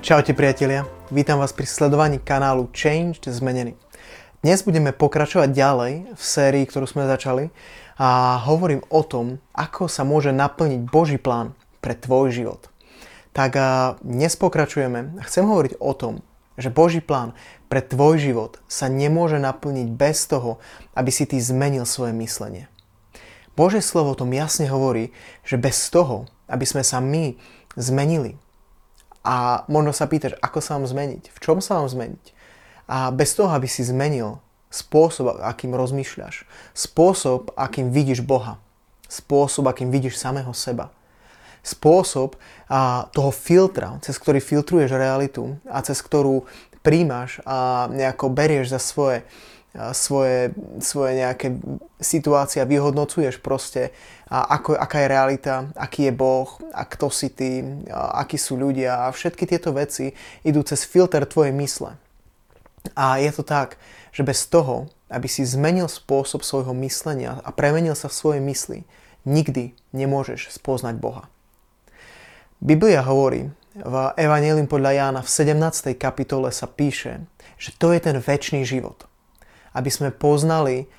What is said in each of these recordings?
Čaute priatelia, vítam vás pri sledovaní kanálu Changed Zmenený. Dnes budeme pokračovať ďalej v sérii, ktorú sme začali a hovorím o tom, ako sa môže naplniť Boží plán pre tvoj život. Tak a dnes pokračujeme a chcem hovoriť o tom, že Boží plán pre tvoj život sa nemôže naplniť bez toho, aby si ty zmenil svoje myslenie. Božie slovo o tom jasne hovorí, že bez toho, aby sme sa my zmenili, a možno sa pýtaš, ako sa mám zmeniť, v čom sa mám zmeniť. A bez toho, aby si zmenil spôsob, akým rozmýšľaš, spôsob, akým vidíš Boha, spôsob, akým vidíš samého seba, spôsob a, toho filtra, cez ktorý filtruješ realitu a cez ktorú príjmaš a nejako berieš za svoje svoje, svoje nejaké situácie a vyhodnocuješ proste, ako, aká je realita, aký je Boh, a kto si ty, akí sú ľudia a všetky tieto veci idú cez filter tvojej mysle. A je to tak, že bez toho, aby si zmenil spôsob svojho myslenia a premenil sa v svojej mysli, nikdy nemôžeš spoznať Boha. Biblia hovorí, v Evangelium podľa Jána v 17. kapitole sa píše, že to je ten väčší život aby sme poznali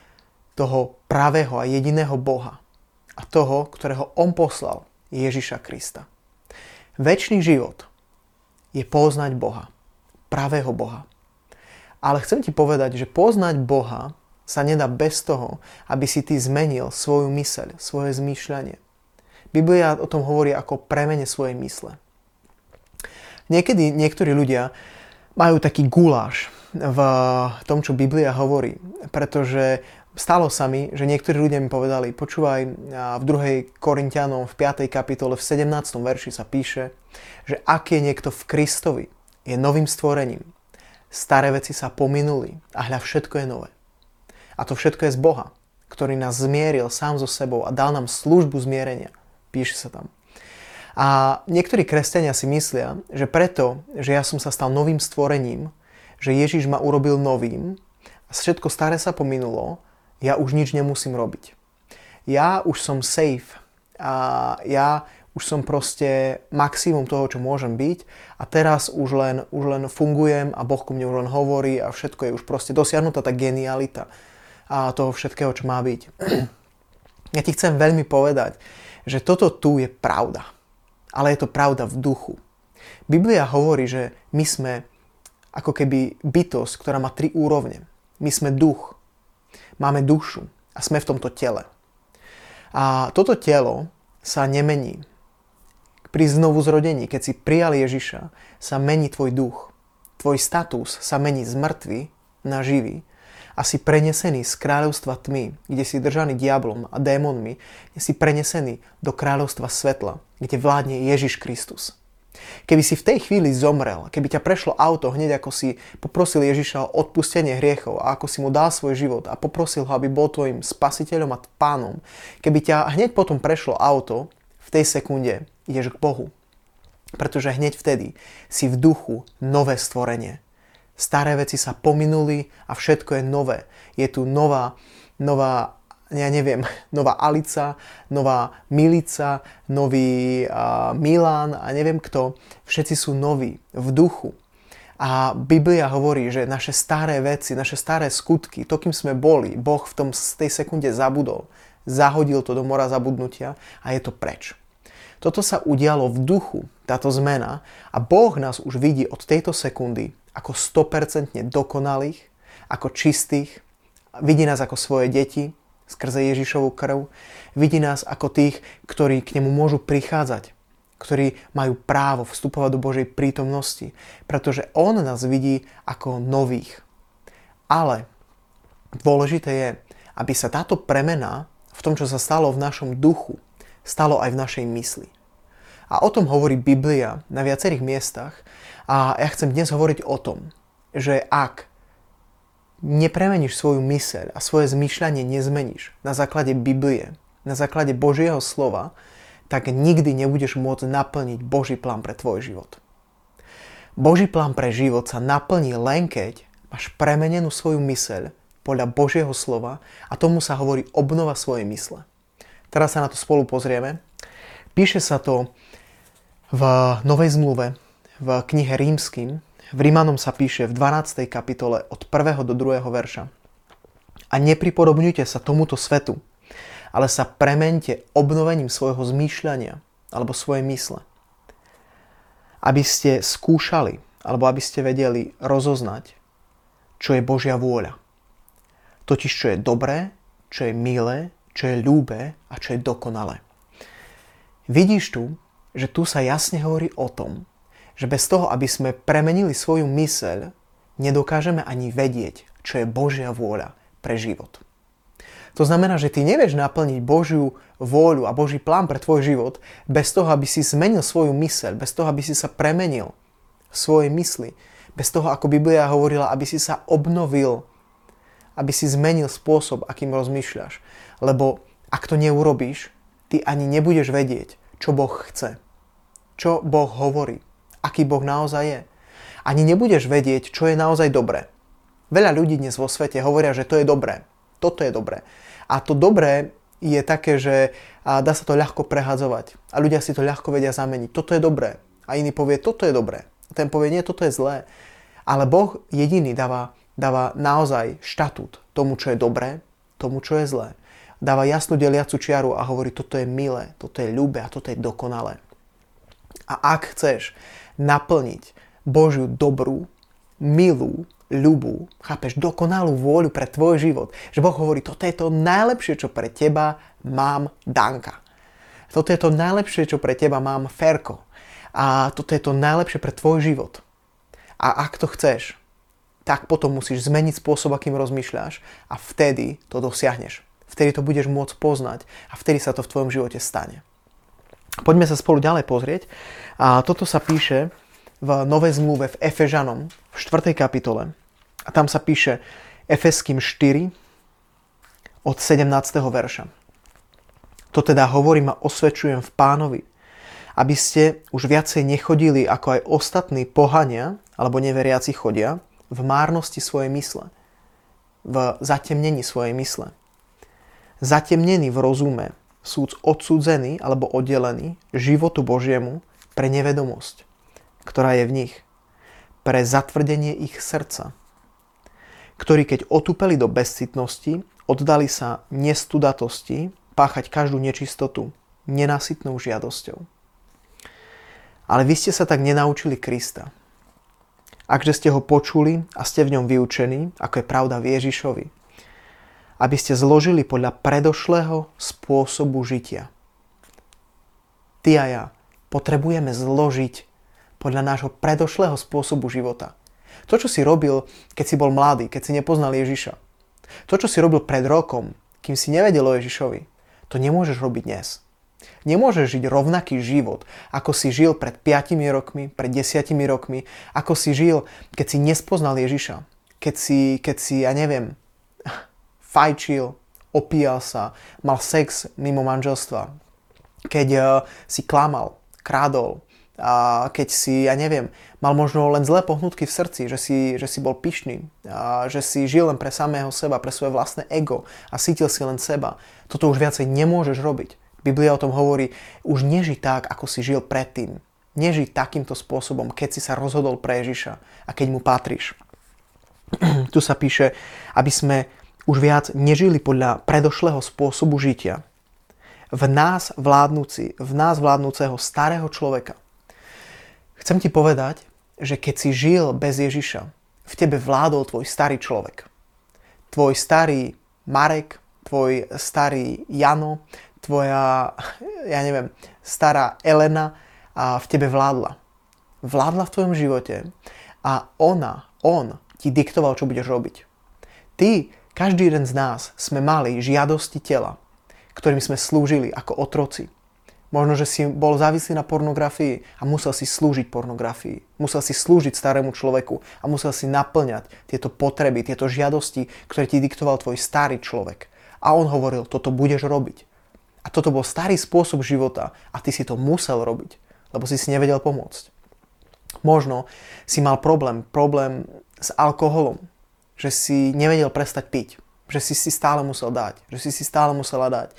toho pravého a jediného Boha a toho, ktorého On poslal, Ježiša Krista. Večný život je poznať Boha, pravého Boha. Ale chcem ti povedať, že poznať Boha sa nedá bez toho, aby si ty zmenil svoju myseľ, svoje zmýšľanie. Biblia o tom hovorí ako premene svojej mysle. Niekedy niektorí ľudia majú taký guláš, v tom, čo Biblia hovorí. Pretože stalo sa mi, že niektorí ľudia mi povedali, počúvaj, v 2. Korintianom v 5. kapitole v 17. verši sa píše, že ak je niekto v Kristovi, je novým stvorením. Staré veci sa pominuli a hľa všetko je nové. A to všetko je z Boha, ktorý nás zmieril sám so sebou a dal nám službu zmierenia. Píše sa tam. A niektorí kresťania si myslia, že preto, že ja som sa stal novým stvorením, že Ježiš ma urobil novým a všetko staré sa pominulo, ja už nič nemusím robiť. Ja už som safe a ja už som proste maximum toho, čo môžem byť a teraz už len, už len fungujem a Boh ku mne už len hovorí a všetko je už proste dosiahnutá tá genialita a toho všetkého, čo má byť. Ja ti chcem veľmi povedať, že toto tu je pravda. Ale je to pravda v duchu. Biblia hovorí, že my sme ako keby bytosť, ktorá má tri úrovne. My sme duch, máme dušu a sme v tomto tele. A toto telo sa nemení. Pri znovu zrodení, keď si prijal Ježiša, sa mení tvoj duch. Tvoj status sa mení z mŕtvy na živý a si prenesený z kráľovstva tmy, kde si držaný diablom a démonmi, si prenesený do kráľovstva svetla, kde vládne Ježiš Kristus. Keby si v tej chvíli zomrel, keby ťa prešlo auto hneď ako si poprosil Ježiša o odpustenie hriechov a ako si mu dal svoj život a poprosil ho, aby bol tvojim spasiteľom a pánom, keby ťa hneď potom prešlo auto, v tej sekunde ideš k Bohu. Pretože hneď vtedy si v duchu nové stvorenie. Staré veci sa pominuli a všetko je nové. Je tu nová, nová ja neviem, nová Alica, nová Milica, nový uh, Milan a neviem kto. Všetci sú noví v duchu. A Biblia hovorí, že naše staré veci, naše staré skutky, to, kým sme boli, Boh v tom tej sekunde zabudol. Zahodil to do mora zabudnutia a je to preč. Toto sa udialo v duchu, táto zmena, a Boh nás už vidí od tejto sekundy ako 100% dokonalých, ako čistých, vidí nás ako svoje deti, skrze Ježišovu krv. Vidí nás ako tých, ktorí k nemu môžu prichádzať, ktorí majú právo vstupovať do Božej prítomnosti, pretože On nás vidí ako nových. Ale dôležité je, aby sa táto premena v tom, čo sa stalo v našom duchu, stalo aj v našej mysli. A o tom hovorí Biblia na viacerých miestach. A ja chcem dnes hovoriť o tom, že ak nepremeníš svoju myseľ a svoje zmýšľanie nezmeníš na základe Biblie, na základe Božieho slova, tak nikdy nebudeš môcť naplniť Boží plán pre tvoj život. Boží plán pre život sa naplní len keď máš premenenú svoju myseľ podľa Božieho slova a tomu sa hovorí obnova svojej mysle. Teraz sa na to spolu pozrieme. Píše sa to v Novej zmluve, v knihe Rímským. V Rímanom sa píše v 12. kapitole od 1. do 2. verša. A nepripodobňujte sa tomuto svetu, ale sa premente obnovením svojho zmýšľania alebo svojej mysle. Aby ste skúšali, alebo aby ste vedeli rozoznať, čo je Božia vôľa. Totiž, čo je dobré, čo je milé, čo je ľúbe a čo je dokonalé. Vidíš tu, že tu sa jasne hovorí o tom, že bez toho, aby sme premenili svoju myseľ, nedokážeme ani vedieť, čo je Božia vôľa pre život. To znamená, že ty nevieš naplniť Božiu vôľu a Boží plán pre tvoj život bez toho, aby si zmenil svoju myseľ, bez toho, aby si sa premenil v svojej mysli, bez toho, ako Biblia hovorila, aby si sa obnovil, aby si zmenil spôsob, akým rozmýšľaš. Lebo ak to neurobíš, ty ani nebudeš vedieť, čo Boh chce, čo Boh hovorí, aký Boh naozaj je. Ani nebudeš vedieť, čo je naozaj dobré. Veľa ľudí dnes vo svete hovoria, že to je dobré, toto je dobré. A to dobré je také, že dá sa to ľahko prehadzovať a ľudia si to ľahko vedia zameniť. Toto je dobré. A iný povie, toto je dobré. A ten povie, nie, toto je zlé. Ale Boh jediný dáva, dáva naozaj štatút tomu, čo je dobré, tomu, čo je zlé. Dáva jasnú deliacu čiaru a hovorí, toto je milé, toto je ľúbe a toto je dokonalé. A ak chceš naplniť Božiu dobrú, milú, ľubu, chápeš, dokonalú vôľu pre tvoj život. Že Boh hovorí, toto je to najlepšie, čo pre teba mám Danka. Toto je to najlepšie, čo pre teba mám Ferko. A toto je to najlepšie pre tvoj život. A ak to chceš, tak potom musíš zmeniť spôsob, akým rozmýšľaš a vtedy to dosiahneš. Vtedy to budeš môcť poznať a vtedy sa to v tvojom živote stane. Poďme sa spolu ďalej pozrieť. A toto sa píše v Novej zmluve v Efežanom v 4. kapitole a tam sa píše Efeským 4 od 17. verša. To teda hovorím a osvedčujem v pánovi, aby ste už viacej nechodili ako aj ostatní pohania alebo neveriaci chodia v márnosti svojej mysle, v zatemnení svojej mysle. Zatemnení v rozume, súd odsúdzený alebo oddelený životu Božiemu pre nevedomosť, ktorá je v nich, pre zatvrdenie ich srdca, ktorí keď otúpeli do bezcitnosti, oddali sa nestudatosti páchať každú nečistotu nenasytnou žiadosťou. Ale vy ste sa tak nenaučili Krista. Akže ste ho počuli a ste v ňom vyučení, ako je pravda v Ježišovi, aby ste zložili podľa predošlého spôsobu žitia. Ty a ja potrebujeme zložiť podľa nášho predošlého spôsobu života – to, čo si robil, keď si bol mladý, keď si nepoznal Ježiša. To, čo si robil pred rokom, kým si nevedel o Ježišovi, to nemôžeš robiť dnes. Nemôžeš žiť rovnaký život, ako si žil pred 5 rokmi, pred 10 rokmi, ako si žil, keď si nespoznal Ježiša. Keď si, keď si ja neviem, fajčil, opíjal sa, mal sex mimo manželstva, keď uh, si klamal, krádol, a keď si, ja neviem, mal možno len zlé pohnutky v srdci, že si, že si bol pyšný, a že si žil len pre samého seba, pre svoje vlastné ego a cítil si len seba. Toto už viacej nemôžeš robiť. Biblia o tom hovorí, už neži tak, ako si žil predtým. Neži takýmto spôsobom, keď si sa rozhodol pre Ježiša a keď mu patríš. tu sa píše, aby sme už viac nežili podľa predošlého spôsobu žitia. V nás vládnúci, v nás vládnúceho starého človeka Chcem ti povedať, že keď si žil bez Ježiša, v tebe vládol tvoj starý človek. Tvoj starý Marek, tvoj starý Jano, tvoja, ja neviem, stará Elena a v tebe vládla. Vládla v tvojom živote a ona, on ti diktoval, čo budeš robiť. Ty, každý jeden z nás sme mali žiadosti tela, ktorým sme slúžili ako otroci. Možno, že si bol závislý na pornografii a musel si slúžiť pornografii. Musel si slúžiť starému človeku a musel si naplňať tieto potreby, tieto žiadosti, ktoré ti diktoval tvoj starý človek. A on hovoril, toto budeš robiť. A toto bol starý spôsob života a ty si to musel robiť, lebo si si nevedel pomôcť. Možno si mal problém, problém s alkoholom, že si nevedel prestať piť, že si si stále musel dať, že si si stále musela dať.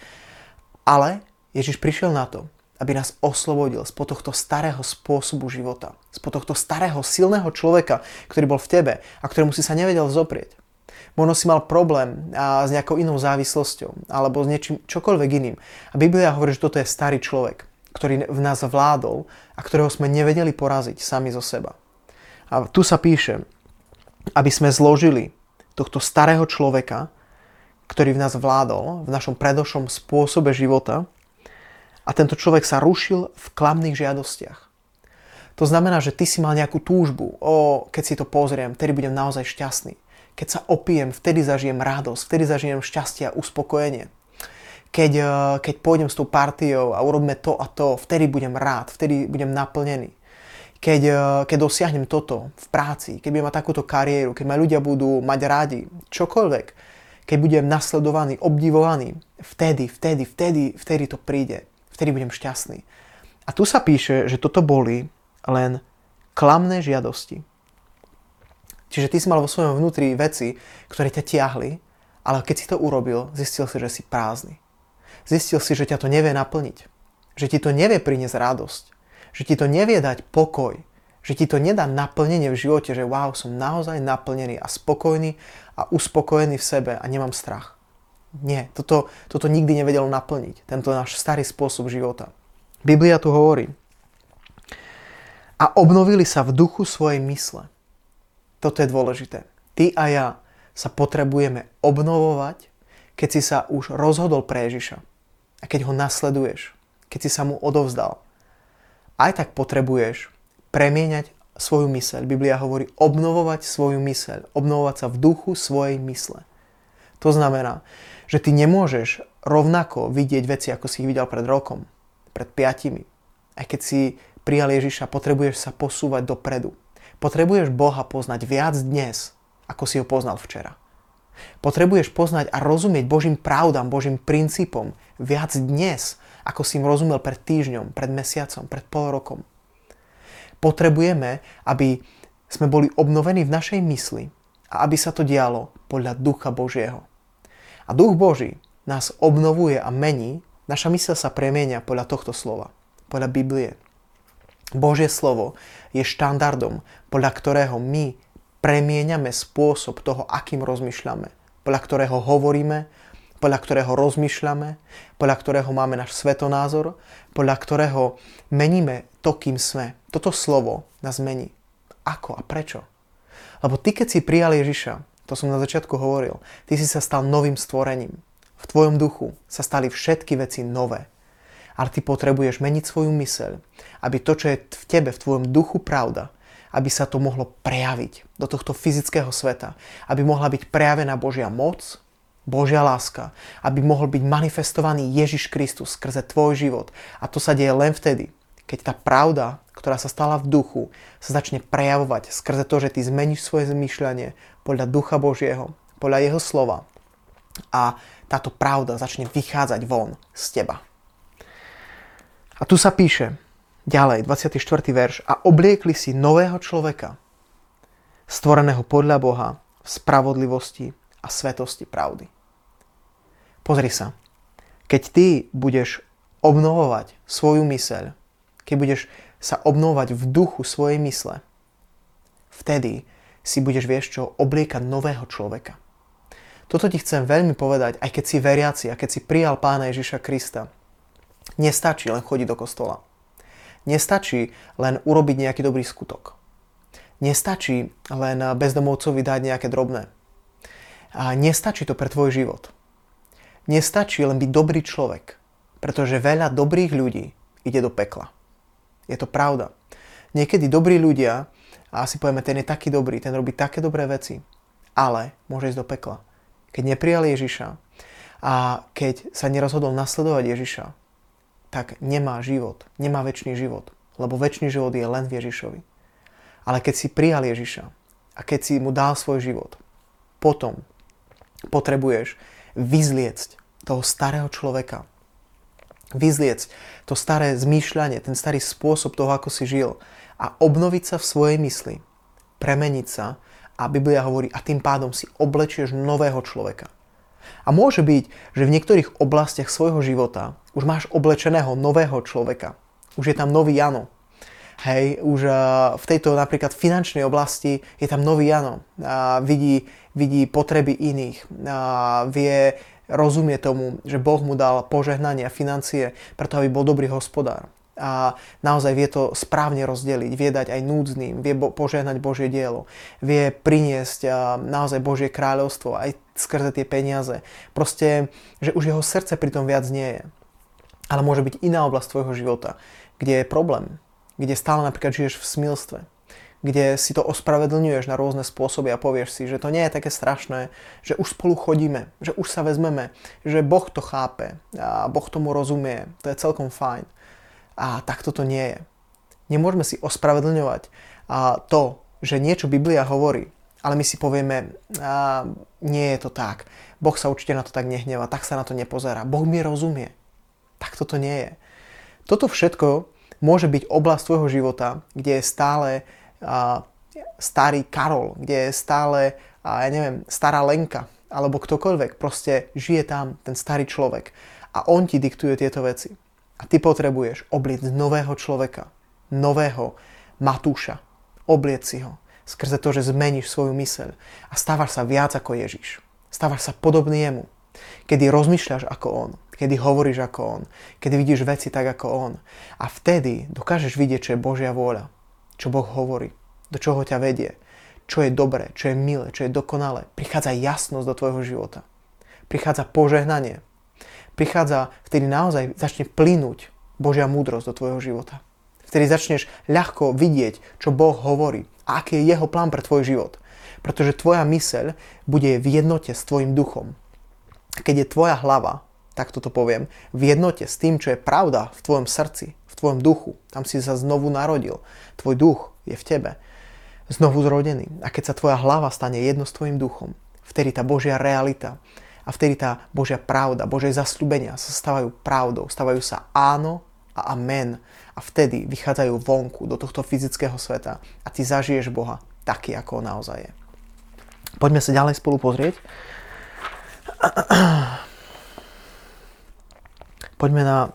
Ale Ježiš prišiel na to, aby nás oslobodil spod tohto starého spôsobu života, spod tohto starého silného človeka, ktorý bol v tebe a ktorému si sa nevedel zoprieť. Možno si mal problém a, s nejakou inou závislosťou alebo s niečím čokoľvek iným. A Biblia hovorí, že toto je starý človek, ktorý v nás vládol a ktorého sme nevedeli poraziť sami zo seba. A tu sa píše, aby sme zložili tohto starého človeka, ktorý v nás vládol, v našom predošlom spôsobe života, a tento človek sa rušil v klamných žiadostiach. To znamená, že ty si mal nejakú túžbu, o, keď si to pozriem, vtedy budem naozaj šťastný. Keď sa opijem, vtedy zažijem radosť, vtedy zažijem šťastie a uspokojenie. Keď, e, keď pôjdem s tou partiou a urobíme to a to, vtedy budem rád, vtedy budem naplnený. Keď, e, keď dosiahnem toto v práci, keď budem mať takúto kariéru, keď ma ľudia budú mať rádi, čokoľvek, keď budem nasledovaný, obdivovaný, vtedy, vtedy, vtedy, vtedy to príde vtedy budem šťastný. A tu sa píše, že toto boli len klamné žiadosti. Čiže ty si mal vo svojom vnútri veci, ktoré ťa tiahli, ale keď si to urobil, zistil si, že si prázdny. Zistil si, že ťa to nevie naplniť. Že ti to nevie priniesť radosť. Že ti to nevie dať pokoj. Že ti to nedá naplnenie v živote, že wow, som naozaj naplnený a spokojný a uspokojený v sebe a nemám strach. Nie, toto, toto nikdy nevedelo naplniť, tento náš starý spôsob života. Biblia tu hovorí. A obnovili sa v duchu svojej mysle. Toto je dôležité. Ty a ja sa potrebujeme obnovovať, keď si sa už rozhodol pre Ježiša. A keď ho nasleduješ, keď si sa mu odovzdal. Aj tak potrebuješ premieňať svoju myseľ. Biblia hovorí obnovovať svoju myseľ. Obnovovať sa v duchu svojej mysle. To znamená, že ty nemôžeš rovnako vidieť veci, ako si ich videl pred rokom, pred piatimi. Aj keď si prijal Ježiša, potrebuješ sa posúvať dopredu. Potrebuješ Boha poznať viac dnes, ako si ho poznal včera. Potrebuješ poznať a rozumieť Božím pravdám, Božím princípom viac dnes, ako si im rozumel pred týždňom, pred mesiacom, pred pol rokom. Potrebujeme, aby sme boli obnovení v našej mysli a aby sa to dialo podľa Ducha Božieho. A Duch Boží nás obnovuje a mení, naša mysl sa premienia podľa tohto slova, podľa Biblie. Božie slovo je štandardom, podľa ktorého my premieňame spôsob toho, akým rozmýšľame, podľa ktorého hovoríme, podľa ktorého rozmýšľame, podľa ktorého máme náš svetonázor, podľa ktorého meníme to, kým sme. Toto slovo nás mení. Ako a prečo? Lebo ty, keď si prijal Ježiša, to som na začiatku hovoril. Ty si sa stal novým stvorením. V tvojom duchu sa stali všetky veci nové. Ale ty potrebuješ meniť svoju myseľ, aby to, čo je v tebe, v tvojom duchu pravda, aby sa to mohlo prejaviť do tohto fyzického sveta. Aby mohla byť prejavená Božia moc, Božia láska, aby mohol byť manifestovaný Ježiš Kristus skrze tvoj život. A to sa deje len vtedy, keď tá pravda, ktorá sa stala v duchu, sa začne prejavovať skrze to, že ty zmeníš svoje zmýšľanie, podľa Ducha Božieho, podľa Jeho slova a táto pravda začne vychádzať von z teba. A tu sa píše ďalej, 24. verš, a obliekli si nového človeka, stvoreného podľa Boha v spravodlivosti a svetosti pravdy. Pozri sa, keď ty budeš obnovovať svoju myseľ, keď budeš sa obnovovať v duchu svojej mysle, vtedy si budeš, vieš čo, obliekať nového človeka. Toto ti chcem veľmi povedať, aj keď si veriaci a keď si prijal Pána Ježiša Krista. Nestačí len chodiť do kostola. Nestačí len urobiť nejaký dobrý skutok. Nestačí len bezdomovcovi dať nejaké drobné. A nestačí to pre tvoj život. Nestačí len byť dobrý človek, pretože veľa dobrých ľudí ide do pekla. Je to pravda. Niekedy dobrí ľudia a asi povieme, ten je taký dobrý, ten robí také dobré veci, ale môže ísť do pekla. Keď neprijal Ježiša a keď sa nerozhodol nasledovať Ježiša, tak nemá život, nemá väčší život. Lebo väčší život je len v Ježišovi. Ale keď si prijal Ježiša a keď si mu dal svoj život, potom potrebuješ vyzliecť toho starého človeka. Vyzliecť to staré zmýšľanie, ten starý spôsob toho, ako si žil a obnoviť sa v svojej mysli, premeniť sa a Biblia hovorí, a tým pádom si oblečieš nového človeka. A môže byť, že v niektorých oblastiach svojho života už máš oblečeného nového človeka. Už je tam nový Jano. Hej, už v tejto napríklad finančnej oblasti je tam nový Jano. A vidí, vidí potreby iných. A vie, rozumie tomu, že Boh mu dal požehnanie a financie, preto aby bol dobrý hospodár. A naozaj vie to správne rozdeliť, vie dať aj núdznym, vie požehnať Božie dielo, vie priniesť naozaj Božie kráľovstvo aj skrze tie peniaze. Proste, že už jeho srdce pri tom viac nie je. Ale môže byť iná oblasť tvojho života, kde je problém, kde stále napríklad žiješ v smilstve, kde si to ospravedlňuješ na rôzne spôsoby a povieš si, že to nie je také strašné, že už spolu chodíme, že už sa vezmeme, že Boh to chápe a Boh tomu rozumie, to je celkom fajn. A tak toto nie je. Nemôžeme si ospravedlňovať to, že niečo Biblia hovorí, ale my si povieme, a nie je to tak. Boh sa určite na to tak nehneva, tak sa na to nepozerá. Boh mi rozumie. Tak toto nie je. Toto všetko môže byť oblasť tvojho života, kde je stále a, starý Karol, kde je stále, a, ja neviem, stará Lenka, alebo ktokoľvek. Proste žije tam ten starý človek. A on ti diktuje tieto veci. A ty potrebuješ obliecť nového človeka, nového Matúša. Obliec si ho skrze to, že zmeníš svoju myseľ a stávaš sa viac ako Ježiš. Stávaš sa podobný jemu. Kedy rozmýšľaš ako on, kedy hovoríš ako on, kedy vidíš veci tak ako on. A vtedy dokážeš vidieť, čo je Božia vôľa, čo Boh hovorí, do čoho ťa vedie, čo je dobré, čo je milé, čo je dokonalé. Prichádza jasnosť do tvojho života. Prichádza požehnanie. Prichádza, vtedy naozaj začne plynúť Božia múdrosť do tvojho života. Vtedy začneš ľahko vidieť, čo Boh hovorí a aký je jeho plán pre tvoj život. Pretože tvoja myseľ bude v jednote s tvojim duchom. Keď je tvoja hlava, tak toto poviem, v jednote s tým, čo je pravda v tvojom srdci, v tvojom duchu, tam si sa znovu narodil, tvoj duch je v tebe, znovu zrodený. A keď sa tvoja hlava stane jedno s tvojim duchom, vtedy tá Božia realita a vtedy tá Božia pravda, Božie zasľubenia sa stávajú pravdou, stávajú sa áno a amen a vtedy vychádzajú vonku do tohto fyzického sveta a ty zažiješ Boha taký, ako naozaj je. Poďme sa ďalej spolu pozrieť. Poďme na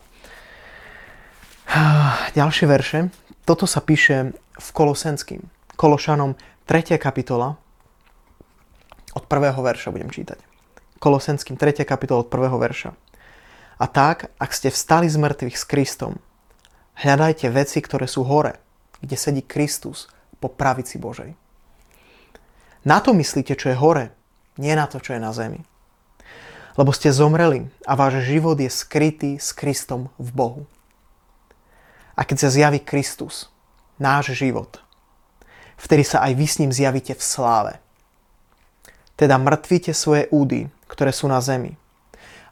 ďalšie verše. Toto sa píše v Kolosenským. Kološanom 3. kapitola od prvého verša budem čítať. Kolosenským 3. kapitola od prvého verša. A tak, ak ste vstali z mŕtvych s Kristom, Hľadajte veci, ktoré sú hore, kde sedí Kristus po pravici Božej. Na to myslíte, čo je hore, nie na to, čo je na zemi. Lebo ste zomreli a váš život je skrytý s Kristom v Bohu. A keď sa zjaví Kristus, náš život, vtedy sa aj vy s ním zjavíte v sláve. Teda mŕtvite svoje údy, ktoré sú na zemi.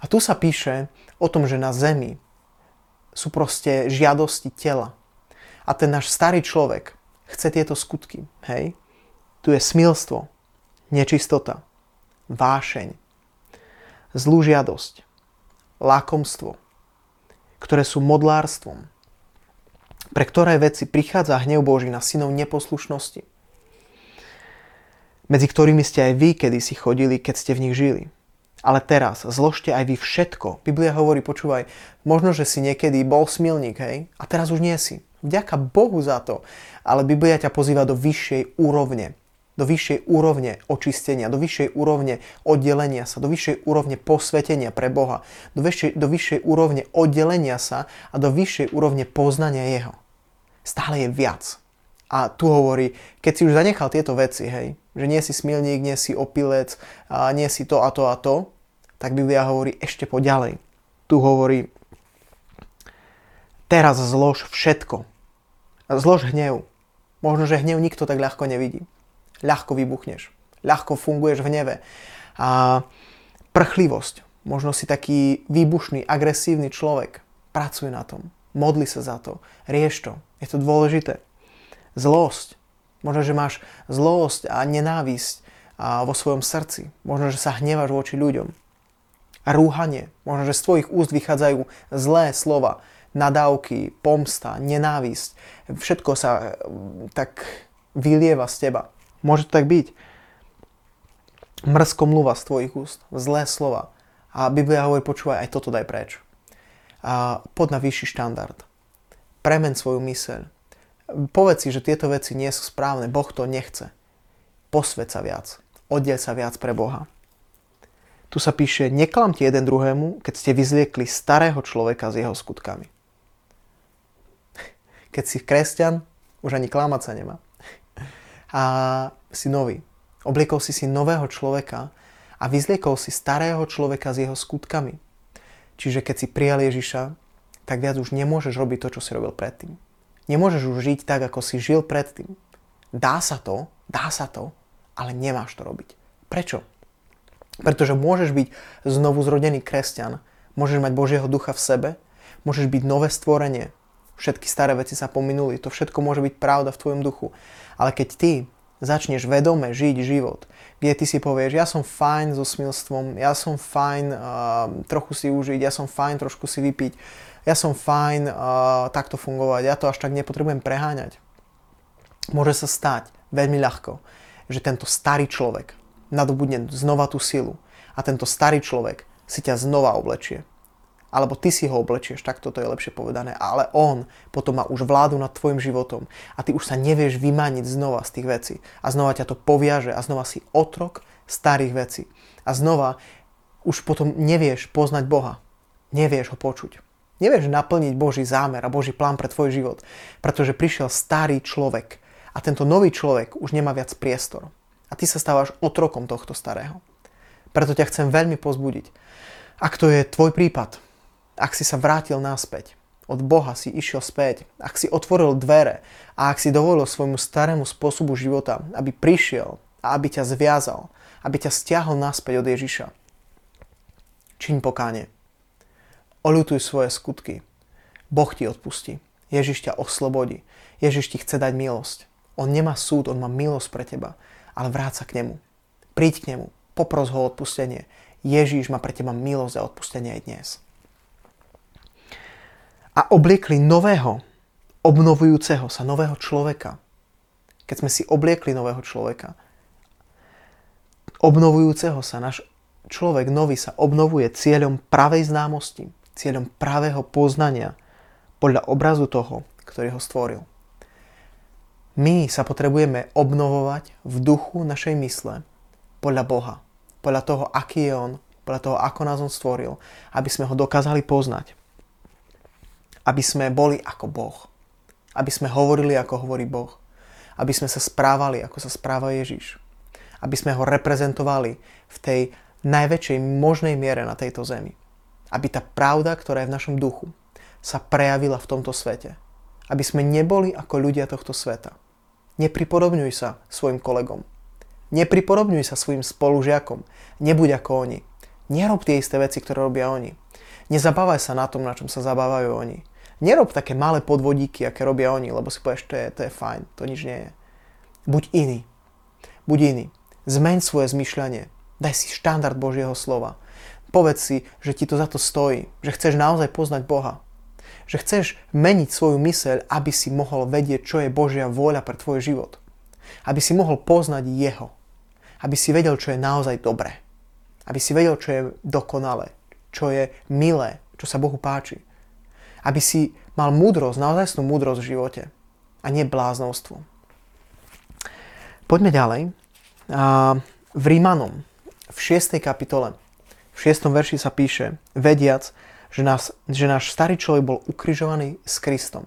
A tu sa píše o tom, že na zemi sú proste žiadosti tela. A ten náš starý človek chce tieto skutky. Hej? Tu je smilstvo, nečistota, vášeň, zlú žiadosť, lákomstvo, ktoré sú modlárstvom, pre ktoré veci prichádza hnev Boží na synov neposlušnosti, medzi ktorými ste aj vy kedy si chodili, keď ste v nich žili. Ale teraz zložte aj vy všetko. Biblia hovorí, počúvaj, možno, že si niekedy bol smilník, hej, a teraz už nie si. Vďaka Bohu za to. Ale Biblia ťa pozýva do vyššej úrovne. Do vyššej úrovne očistenia, do vyššej úrovne oddelenia sa, do vyššej úrovne posvetenia pre Boha, do vyššej, do vyššej úrovne oddelenia sa a do vyššej úrovne poznania Jeho. Stále je viac. A tu hovorí, keď si už zanechal tieto veci, hej, že nie si smilník, nie si opilec, a nie si to a to a to, tak Biblia hovorí ešte poďalej. Tu hovorí, teraz zlož všetko. Zlož hnev. Možno, že hnev nikto tak ľahko nevidí. Ľahko vybuchneš. Ľahko funguješ v hneve. A prchlivosť. Možno si taký výbušný, agresívny človek. Pracuj na tom. Modli sa za to. Rieš to. Je to dôležité. Zlosť. Možno, že máš zlosť a nenávisť vo svojom srdci. Možno, že sa hnevaš voči ľuďom. A rúhanie. Možno, že z tvojich úst vychádzajú zlé slova, nadávky, pomsta, nenávisť. Všetko sa mm, tak vylieva z teba. To tak byť. Mrzko mluva z tvojich úst. Zlé slova. A Biblia hovorí, počúvaj, aj toto daj preč a pod na vyšší štandard. Premen svoju myseľ. Povedz si, že tieto veci nie sú správne, Boh to nechce. Posved sa viac. Oddiel sa viac pre Boha. Tu sa píše, neklamte jeden druhému, keď ste vyzliekli starého človeka s jeho skutkami. Keď si kresťan, už ani klamať sa nemá. A si nový. Obliekol si si nového človeka a vyzliekol si starého človeka s jeho skutkami. Čiže keď si prijal Ježiša, tak viac už nemôžeš robiť to, čo si robil predtým. Nemôžeš už žiť tak, ako si žil predtým. Dá sa to, dá sa to, ale nemáš to robiť. Prečo? Pretože môžeš byť znovu zrodený kresťan, môžeš mať Božieho ducha v sebe, môžeš byť nové stvorenie, všetky staré veci sa pominuli, to všetko môže byť pravda v tvojom duchu. Ale keď ty začneš vedome žiť život, kde ty si povieš, ja som fajn so smilstvom, ja som fajn uh, trochu si užiť, ja som fajn trošku si vypiť, ja som fajn uh, takto fungovať, ja to až tak nepotrebujem preháňať. Môže sa stať veľmi ľahko, že tento starý človek nadobudne znova tú silu a tento starý človek si ťa znova oblečie alebo ty si ho oblečieš, tak toto je lepšie povedané, ale on potom má už vládu nad tvojim životom a ty už sa nevieš vymaniť znova z tých vecí a znova ťa to poviaže a znova si otrok starých vecí a znova už potom nevieš poznať Boha, nevieš ho počuť. Nevieš naplniť Boží zámer a Boží plán pre tvoj život, pretože prišiel starý človek a tento nový človek už nemá viac priestor. A ty sa stávaš otrokom tohto starého. Preto ťa chcem veľmi pozbudiť. Ak to je tvoj prípad, ak si sa vrátil naspäť, od Boha si išiel späť, ak si otvoril dvere a ak si dovolil svojmu starému spôsobu života, aby prišiel a aby ťa zviazal, aby ťa stiahol naspäť od Ježiša. Čiň pokáne. Oľutuj svoje skutky. Boh ti odpustí. Ježiš ťa oslobodí. Ježiš ti chce dať milosť. On nemá súd, on má milosť pre teba, ale vráť sa k nemu. Príď k nemu, popros ho odpustenie. Ježiš má pre teba milosť a odpustenie aj dnes a obliekli nového, obnovujúceho sa, nového človeka. Keď sme si obliekli nového človeka, obnovujúceho sa, náš človek nový sa obnovuje cieľom pravej známosti, cieľom pravého poznania podľa obrazu toho, ktorý ho stvoril. My sa potrebujeme obnovovať v duchu našej mysle podľa Boha, podľa toho, aký je On, podľa toho, ako nás On stvoril, aby sme ho dokázali poznať aby sme boli ako Boh. Aby sme hovorili, ako hovorí Boh. Aby sme sa správali, ako sa správa Ježiš. Aby sme ho reprezentovali v tej najväčšej možnej miere na tejto zemi. Aby tá pravda, ktorá je v našom duchu, sa prejavila v tomto svete. Aby sme neboli ako ľudia tohto sveta. Nepripodobňuj sa svojim kolegom. Nepripodobňuj sa svojim spolužiakom. Nebuď ako oni. Nerob tie isté veci, ktoré robia oni. Nezabávaj sa na tom, na čom sa zabávajú oni. Nerob také malé podvodíky, aké robia oni, lebo si povieš, to je, to je fajn, to nič nie je. Buď iný. Buď iný. Zmeň svoje zmyšľanie. Daj si štandard Božieho slova. Povedz si, že ti to za to stojí, že chceš naozaj poznať Boha. Že chceš meniť svoju myseľ, aby si mohol vedieť, čo je Božia vôľa pre tvoj život. Aby si mohol poznať Jeho. Aby si vedel, čo je naozaj dobré. Aby si vedel, čo je dokonalé, čo je milé, čo sa Bohu páči aby si mal múdrosť, naozajstnú múdrosť v živote a nie bláznovstvo. Poďme ďalej. V Rímanom, v 6. kapitole, v 6. verši sa píše, vediac, že, nás, že náš starý človek bol ukrižovaný s Kristom.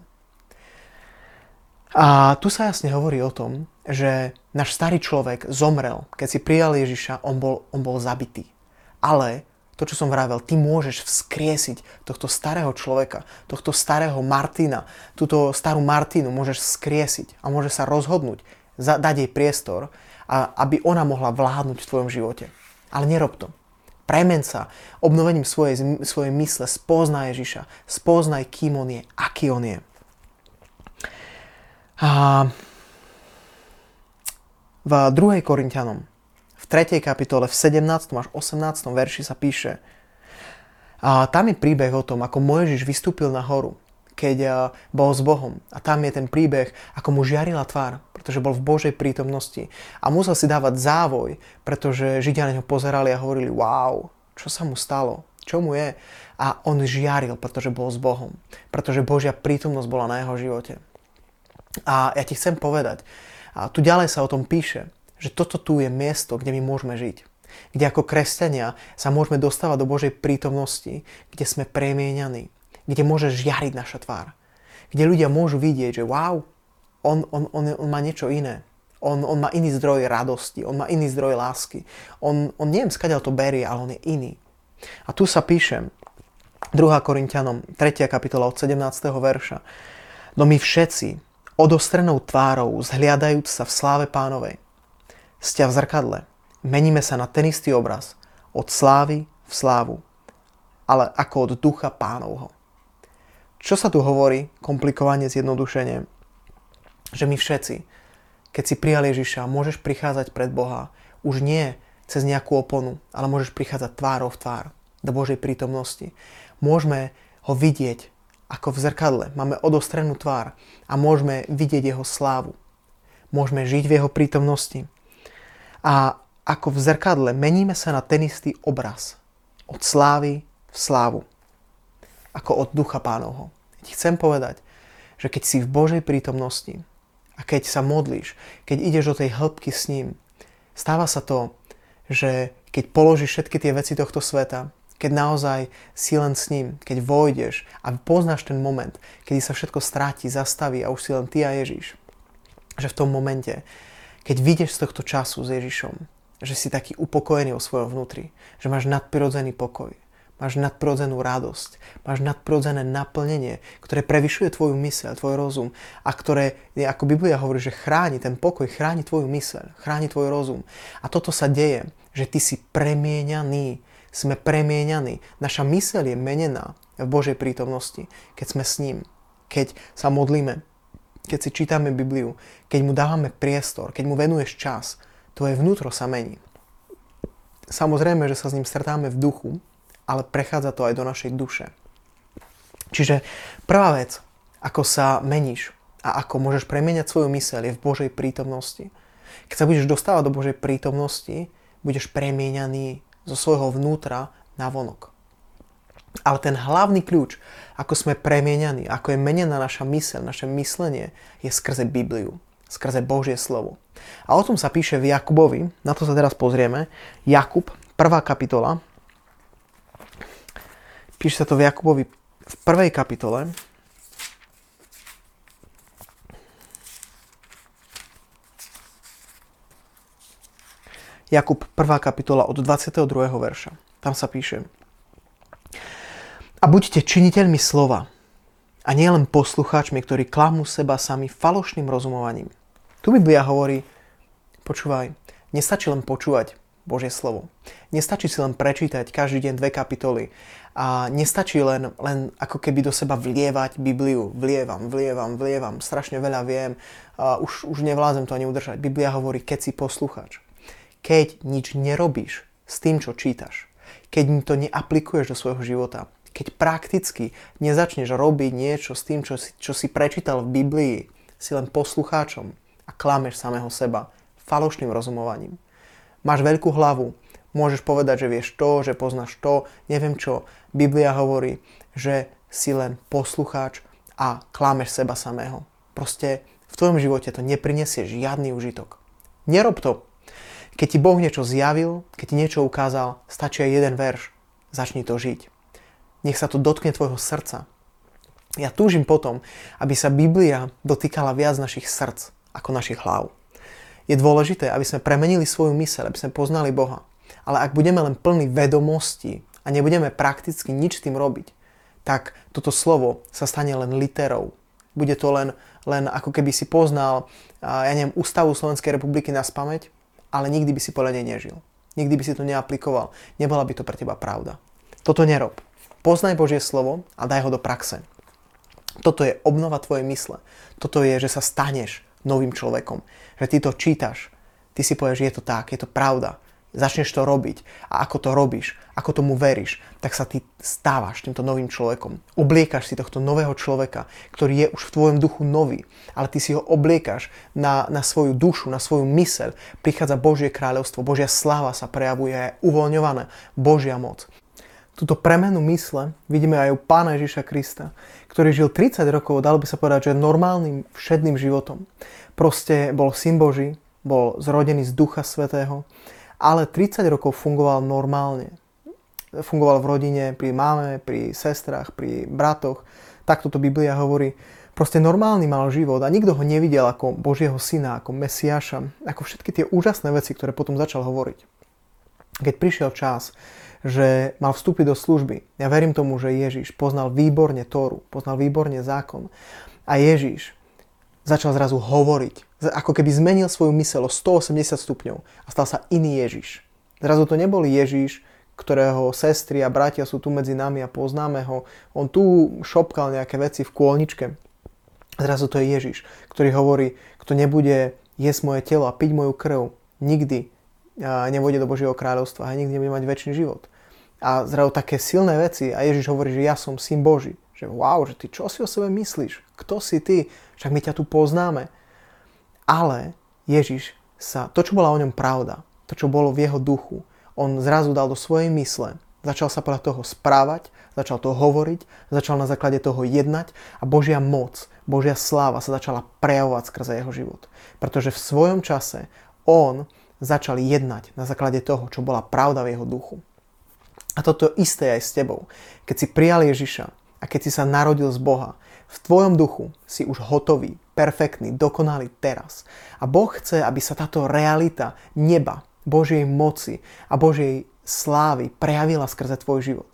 A tu sa jasne hovorí o tom, že náš starý človek zomrel. Keď si prijal Ježiša, on bol, on bol zabitý. Ale to, čo som vravel, ty môžeš vzkriesiť tohto starého človeka, tohto starého Martina, túto starú Martinu môžeš vzkriesiť a môžeš sa rozhodnúť, dať jej priestor, a, aby ona mohla vládnuť v tvojom živote. Ale nerob to. Premen sa obnovením svojej, svojej mysle, spoznaj Ježiša, spoznaj, kým on je, aký on je. A v 2. Korintianom, 3. kapitole, v 17. až 18. verši sa píše, a tam je príbeh o tom, ako Mojžiš vystúpil na horu, keď bol s Bohom. A tam je ten príbeh, ako mu žiarila tvár, pretože bol v Božej prítomnosti. A musel si dávať závoj, pretože Židia na ňo pozerali a hovorili, wow, čo sa mu stalo, čo mu je. A on žiaril, pretože bol s Bohom. Pretože Božia prítomnosť bola na jeho živote. A ja ti chcem povedať, a tu ďalej sa o tom píše, že toto tu je miesto, kde my môžeme žiť. Kde ako kresťania sa môžeme dostávať do Božej prítomnosti, kde sme premieňaní, kde môže žiariť naša tvár. Kde ľudia môžu vidieť, že wow, on, on, on, on má niečo iné. On, on má iný zdroj radosti, on má iný zdroj lásky. On, on neviem, skadiaľ to berie, ale on je iný. A tu sa píše, 2. Korintianom, 3. kapitola od 17. verša. No my všetci, odostrenou tvárou, zhliadajúc sa v sláve pánovej. Stia v zrkadle. Meníme sa na ten istý obraz. Od slávy v slávu. Ale ako od ducha pánovho. Čo sa tu hovorí, komplikovanie, zjednodušenie? Že my všetci, keď si prijal Ježiša, môžeš prichádzať pred Boha už nie cez nejakú oponu, ale môžeš prichádzať tvárou v tvár do Božej prítomnosti. Môžeme ho vidieť ako v zrkadle. Máme odostrenú tvár a môžeme vidieť jeho slávu. Môžeme žiť v jeho prítomnosti. A ako v zrkadle meníme sa na ten istý obraz. Od slávy v slávu. Ako od ducha pánovho. Ja chcem povedať, že keď si v Božej prítomnosti a keď sa modlíš, keď ideš do tej hĺbky s ním, stáva sa to, že keď položíš všetky tie veci tohto sveta, keď naozaj si len s ním, keď vojdeš a poznáš ten moment, kedy sa všetko stráti, zastaví a už si len ty a Ježiš. Že v tom momente, keď vidieš z tohto času s Ježišom, že si taký upokojený o svojom vnútri, že máš nadprirodzený pokoj, máš nadprirodzenú radosť, máš nadprirodzené naplnenie, ktoré prevyšuje tvoju myseľ, tvoj rozum a ktoré, ako Biblia hovorí, že chráni ten pokoj, chráni tvoju myseľ, chráni tvoj rozum. A toto sa deje, že ty si premieňaný sme premieňaní. Naša myseľ je menená v Božej prítomnosti, keď sme s ním, keď sa modlíme, keď si čítame Bibliu, keď mu dávame priestor, keď mu venuješ čas, tvoje vnútro sa mení. Samozrejme, že sa s ním stretáme v duchu, ale prechádza to aj do našej duše. Čiže prvá vec, ako sa meníš a ako môžeš premieňať svoju myseľ je v Božej prítomnosti. Keď sa budeš dostávať do Božej prítomnosti, budeš premieňaný zo svojho vnútra na vonok. Ale ten hlavný kľúč, ako sme premieňaní, ako je menená naša myseľ, naše myslenie, je skrze Bibliu, skrze Božie slovo. A o tom sa píše v Jakubovi, na to sa teraz pozrieme. Jakub, prvá kapitola. Píše sa to v Jakubovi v prvej kapitole, Jakub 1. kapitola od 22. verša. Tam sa píše. A buďte činiteľmi slova a nielen poslucháčmi, ktorí klamú seba sami falošným rozumovaním. Tu Biblia hovorí, počúvaj, nestačí len počúvať Božie slovo. Nestačí si len prečítať každý deň dve kapitoly a nestačí len, len ako keby do seba vlievať Bibliu. Vlievam, vlievam, vlievam, strašne veľa viem, a už, už nevládzem to ani udržať. Biblia hovorí, keď si poslucháč keď nič nerobíš s tým, čo čítaš, keď to neaplikuješ do svojho života, keď prakticky nezačneš robiť niečo s tým, čo si, čo si prečítal v Biblii, si len poslucháčom a klameš samého seba falošným rozumovaním. Máš veľkú hlavu, môžeš povedať, že vieš to, že poznáš to, neviem čo. Biblia hovorí, že si len poslucháč a klameš seba samého. Proste v tvojom živote to neprinesie žiadny užitok. Nerob to, keď ti Boh niečo zjavil, keď ti niečo ukázal, stačí aj jeden verš. Začni to žiť. Nech sa to dotkne tvojho srdca. Ja túžim potom, aby sa Biblia dotýkala viac našich srdc ako našich hlav. Je dôležité, aby sme premenili svoju myseľ, aby sme poznali Boha. Ale ak budeme len plní vedomosti a nebudeme prakticky nič tým robiť, tak toto slovo sa stane len literou. Bude to len, len ako keby si poznal, ja neviem, Ústavu Slovenskej republiky na spameť ale nikdy by si podľa nej nežil. Nikdy by si to neaplikoval. Nebola by to pre teba pravda. Toto nerob. Poznaj Božie slovo a daj ho do praxe. Toto je obnova tvojej mysle. Toto je, že sa staneš novým človekom. Že ty to čítaš. Ty si povieš, je to tak, je to pravda začneš to robiť a ako to robíš, ako tomu veríš, tak sa ty stávaš týmto novým človekom. Obliekaš si tohto nového človeka, ktorý je už v tvojom duchu nový, ale ty si ho obliekaš na, na svoju dušu, na svoju myseľ. Prichádza Božie kráľovstvo, Božia sláva sa prejavuje, je uvoľňovaná Božia moc. Túto premenu mysle vidíme aj u Pána Ježiša Krista, ktorý žil 30 rokov, dalo by sa povedať, že normálnym všedným životom. Proste bol syn Boží, bol zrodený z Ducha Svetého, ale 30 rokov fungoval normálne. Fungoval v rodine, pri mame, pri sestrach, pri bratoch. Takto to Biblia hovorí. Proste normálny mal život a nikto ho nevidel ako Božieho syna, ako Mesiáša, ako všetky tie úžasné veci, ktoré potom začal hovoriť. Keď prišiel čas, že mal vstúpiť do služby, ja verím tomu, že Ježiš poznal výborne Tóru, poznal výborne zákon a Ježiš začal zrazu hovoriť. Ako keby zmenil svoju mysel o 180 stupňov a stal sa iný Ježiš. Zrazu to nebol Ježiš, ktorého sestry a bratia sú tu medzi nami a poznáme ho. On tu šopkal nejaké veci v kôlničke. Zrazu to je Ježiš, ktorý hovorí, kto nebude jesť moje telo a piť moju krv, nikdy nevojde do Božieho kráľovstva a nikdy nebude mať väčší život. A zrazu také silné veci a Ježiš hovorí, že ja som syn Boží. Že wow, že ty čo si o sebe myslíš? Kto si ty? Však my ťa tu poznáme. Ale Ježiš sa, to čo bola o ňom pravda, to čo bolo v jeho duchu, on zrazu dal do svojej mysle, začal sa podľa toho správať, začal to hovoriť, začal na základe toho jednať a Božia moc, Božia sláva sa začala prejavovať skrze jeho život. Pretože v svojom čase on začal jednať na základe toho, čo bola pravda v jeho duchu. A toto isté aj s tebou. Keď si prijal Ježiša a keď si sa narodil z Boha, v tvojom duchu si už hotový, perfektný, dokonalý teraz. A Boh chce, aby sa táto realita neba, Božej moci a Božej slávy prejavila skrze tvoj život.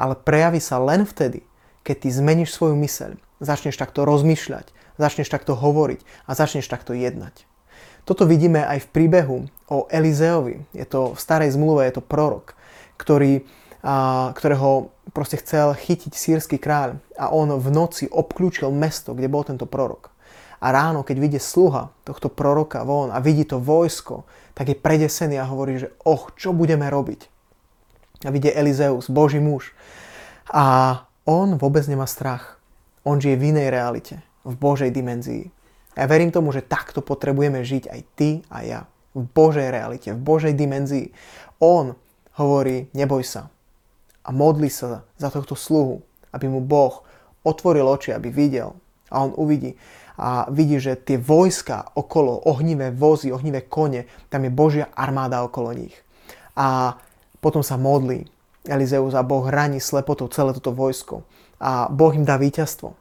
Ale prejaví sa len vtedy, keď ty zmeníš svoju myseľ, začneš takto rozmýšľať, začneš takto hovoriť a začneš takto jednať. Toto vidíme aj v príbehu o Elizeovi. Je to v starej zmluve, je to prorok, ktorý ktorého proste chcel chytiť sírsky kráľ a on v noci obklúčil mesto, kde bol tento prorok. A ráno, keď vidie sluha tohto proroka von a vidí to vojsko, tak je predesený a hovorí, že och, čo budeme robiť? A vidie Elizeus, Boží muž. A on vôbec nemá strach. On žije v inej realite, v Božej dimenzii. A ja verím tomu, že takto potrebujeme žiť aj ty a ja. V Božej realite, v Božej dimenzii. On hovorí, neboj sa, a modli sa za tohto sluhu, aby mu Boh otvoril oči, aby videl. A on uvidí a vidí, že tie vojska okolo, ohnivé vozy, ohnivé kone, tam je Božia armáda okolo nich. A potom sa modlí Elizeus a Boh raní slepotou celé toto vojsko. A Boh im dá víťazstvo.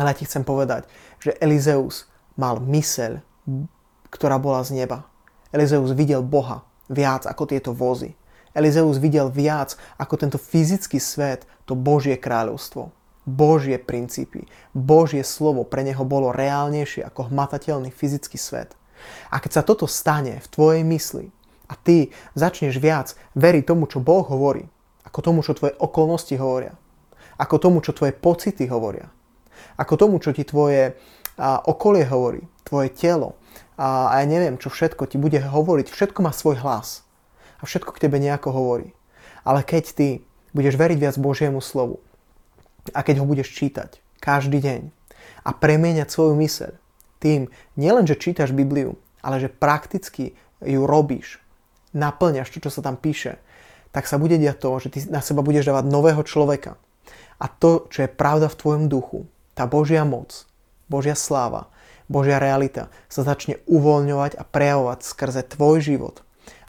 Ale ja ti chcem povedať, že Elizeus mal myseľ, ktorá bola z neba. Elizeus videl Boha viac ako tieto vozy. Elizeus videl viac ako tento fyzický svet, to Božie kráľovstvo. Božie princípy, Božie slovo pre neho bolo reálnejšie ako hmatateľný fyzický svet. A keď sa toto stane v tvojej mysli a ty začneš viac veriť tomu, čo Boh hovorí, ako tomu, čo tvoje okolnosti hovoria, ako tomu, čo tvoje pocity hovoria, ako tomu, čo ti tvoje a, okolie hovorí, tvoje telo a, a ja neviem, čo všetko ti bude hovoriť, všetko má svoj hlas a všetko k tebe nejako hovorí. Ale keď ty budeš veriť viac Božiemu slovu a keď ho budeš čítať každý deň a premieňať svoju myseľ tým, nielen, že čítaš Bibliu, ale že prakticky ju robíš, naplňaš to, čo sa tam píše, tak sa bude diať to, že ty na seba budeš dávať nového človeka. A to, čo je pravda v tvojom duchu, tá Božia moc, Božia sláva, Božia realita sa začne uvoľňovať a prejavovať skrze tvoj život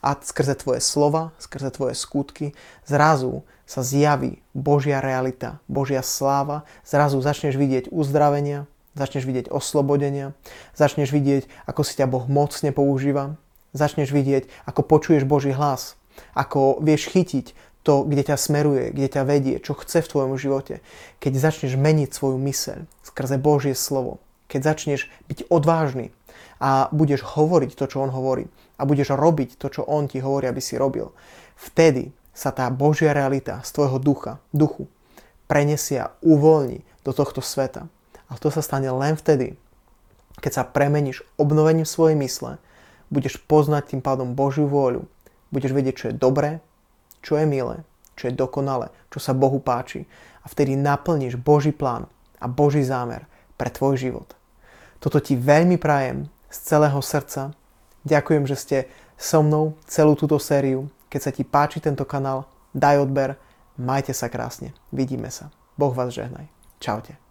a skrze tvoje slova, skrze tvoje skutky, zrazu sa zjaví Božia realita, Božia sláva, zrazu začneš vidieť uzdravenia, začneš vidieť oslobodenia, začneš vidieť, ako si ťa Boh mocne používa, začneš vidieť, ako počuješ Boží hlas, ako vieš chytiť to, kde ťa smeruje, kde ťa vedie, čo chce v tvojom živote. Keď začneš meniť svoju myseľ skrze Božie slovo, keď začneš byť odvážny a budeš hovoriť to, čo on hovorí a budeš robiť to, čo on ti hovorí, aby si robil, vtedy sa tá Božia realita z tvojho ducha, duchu prenesie a uvoľní do tohto sveta. A to sa stane len vtedy, keď sa premeníš obnovením svojej mysle, budeš poznať tým pádom Božiu vôľu, budeš vedieť, čo je dobré, čo je milé, čo je dokonalé, čo sa Bohu páči a vtedy naplníš Boží plán a Boží zámer pre tvoj život. Toto ti veľmi prajem z celého srdca. Ďakujem, že ste so mnou celú túto sériu. Keď sa ti páči tento kanál, daj odber, majte sa krásne. Vidíme sa. Boh vás žehnaj. Čaute.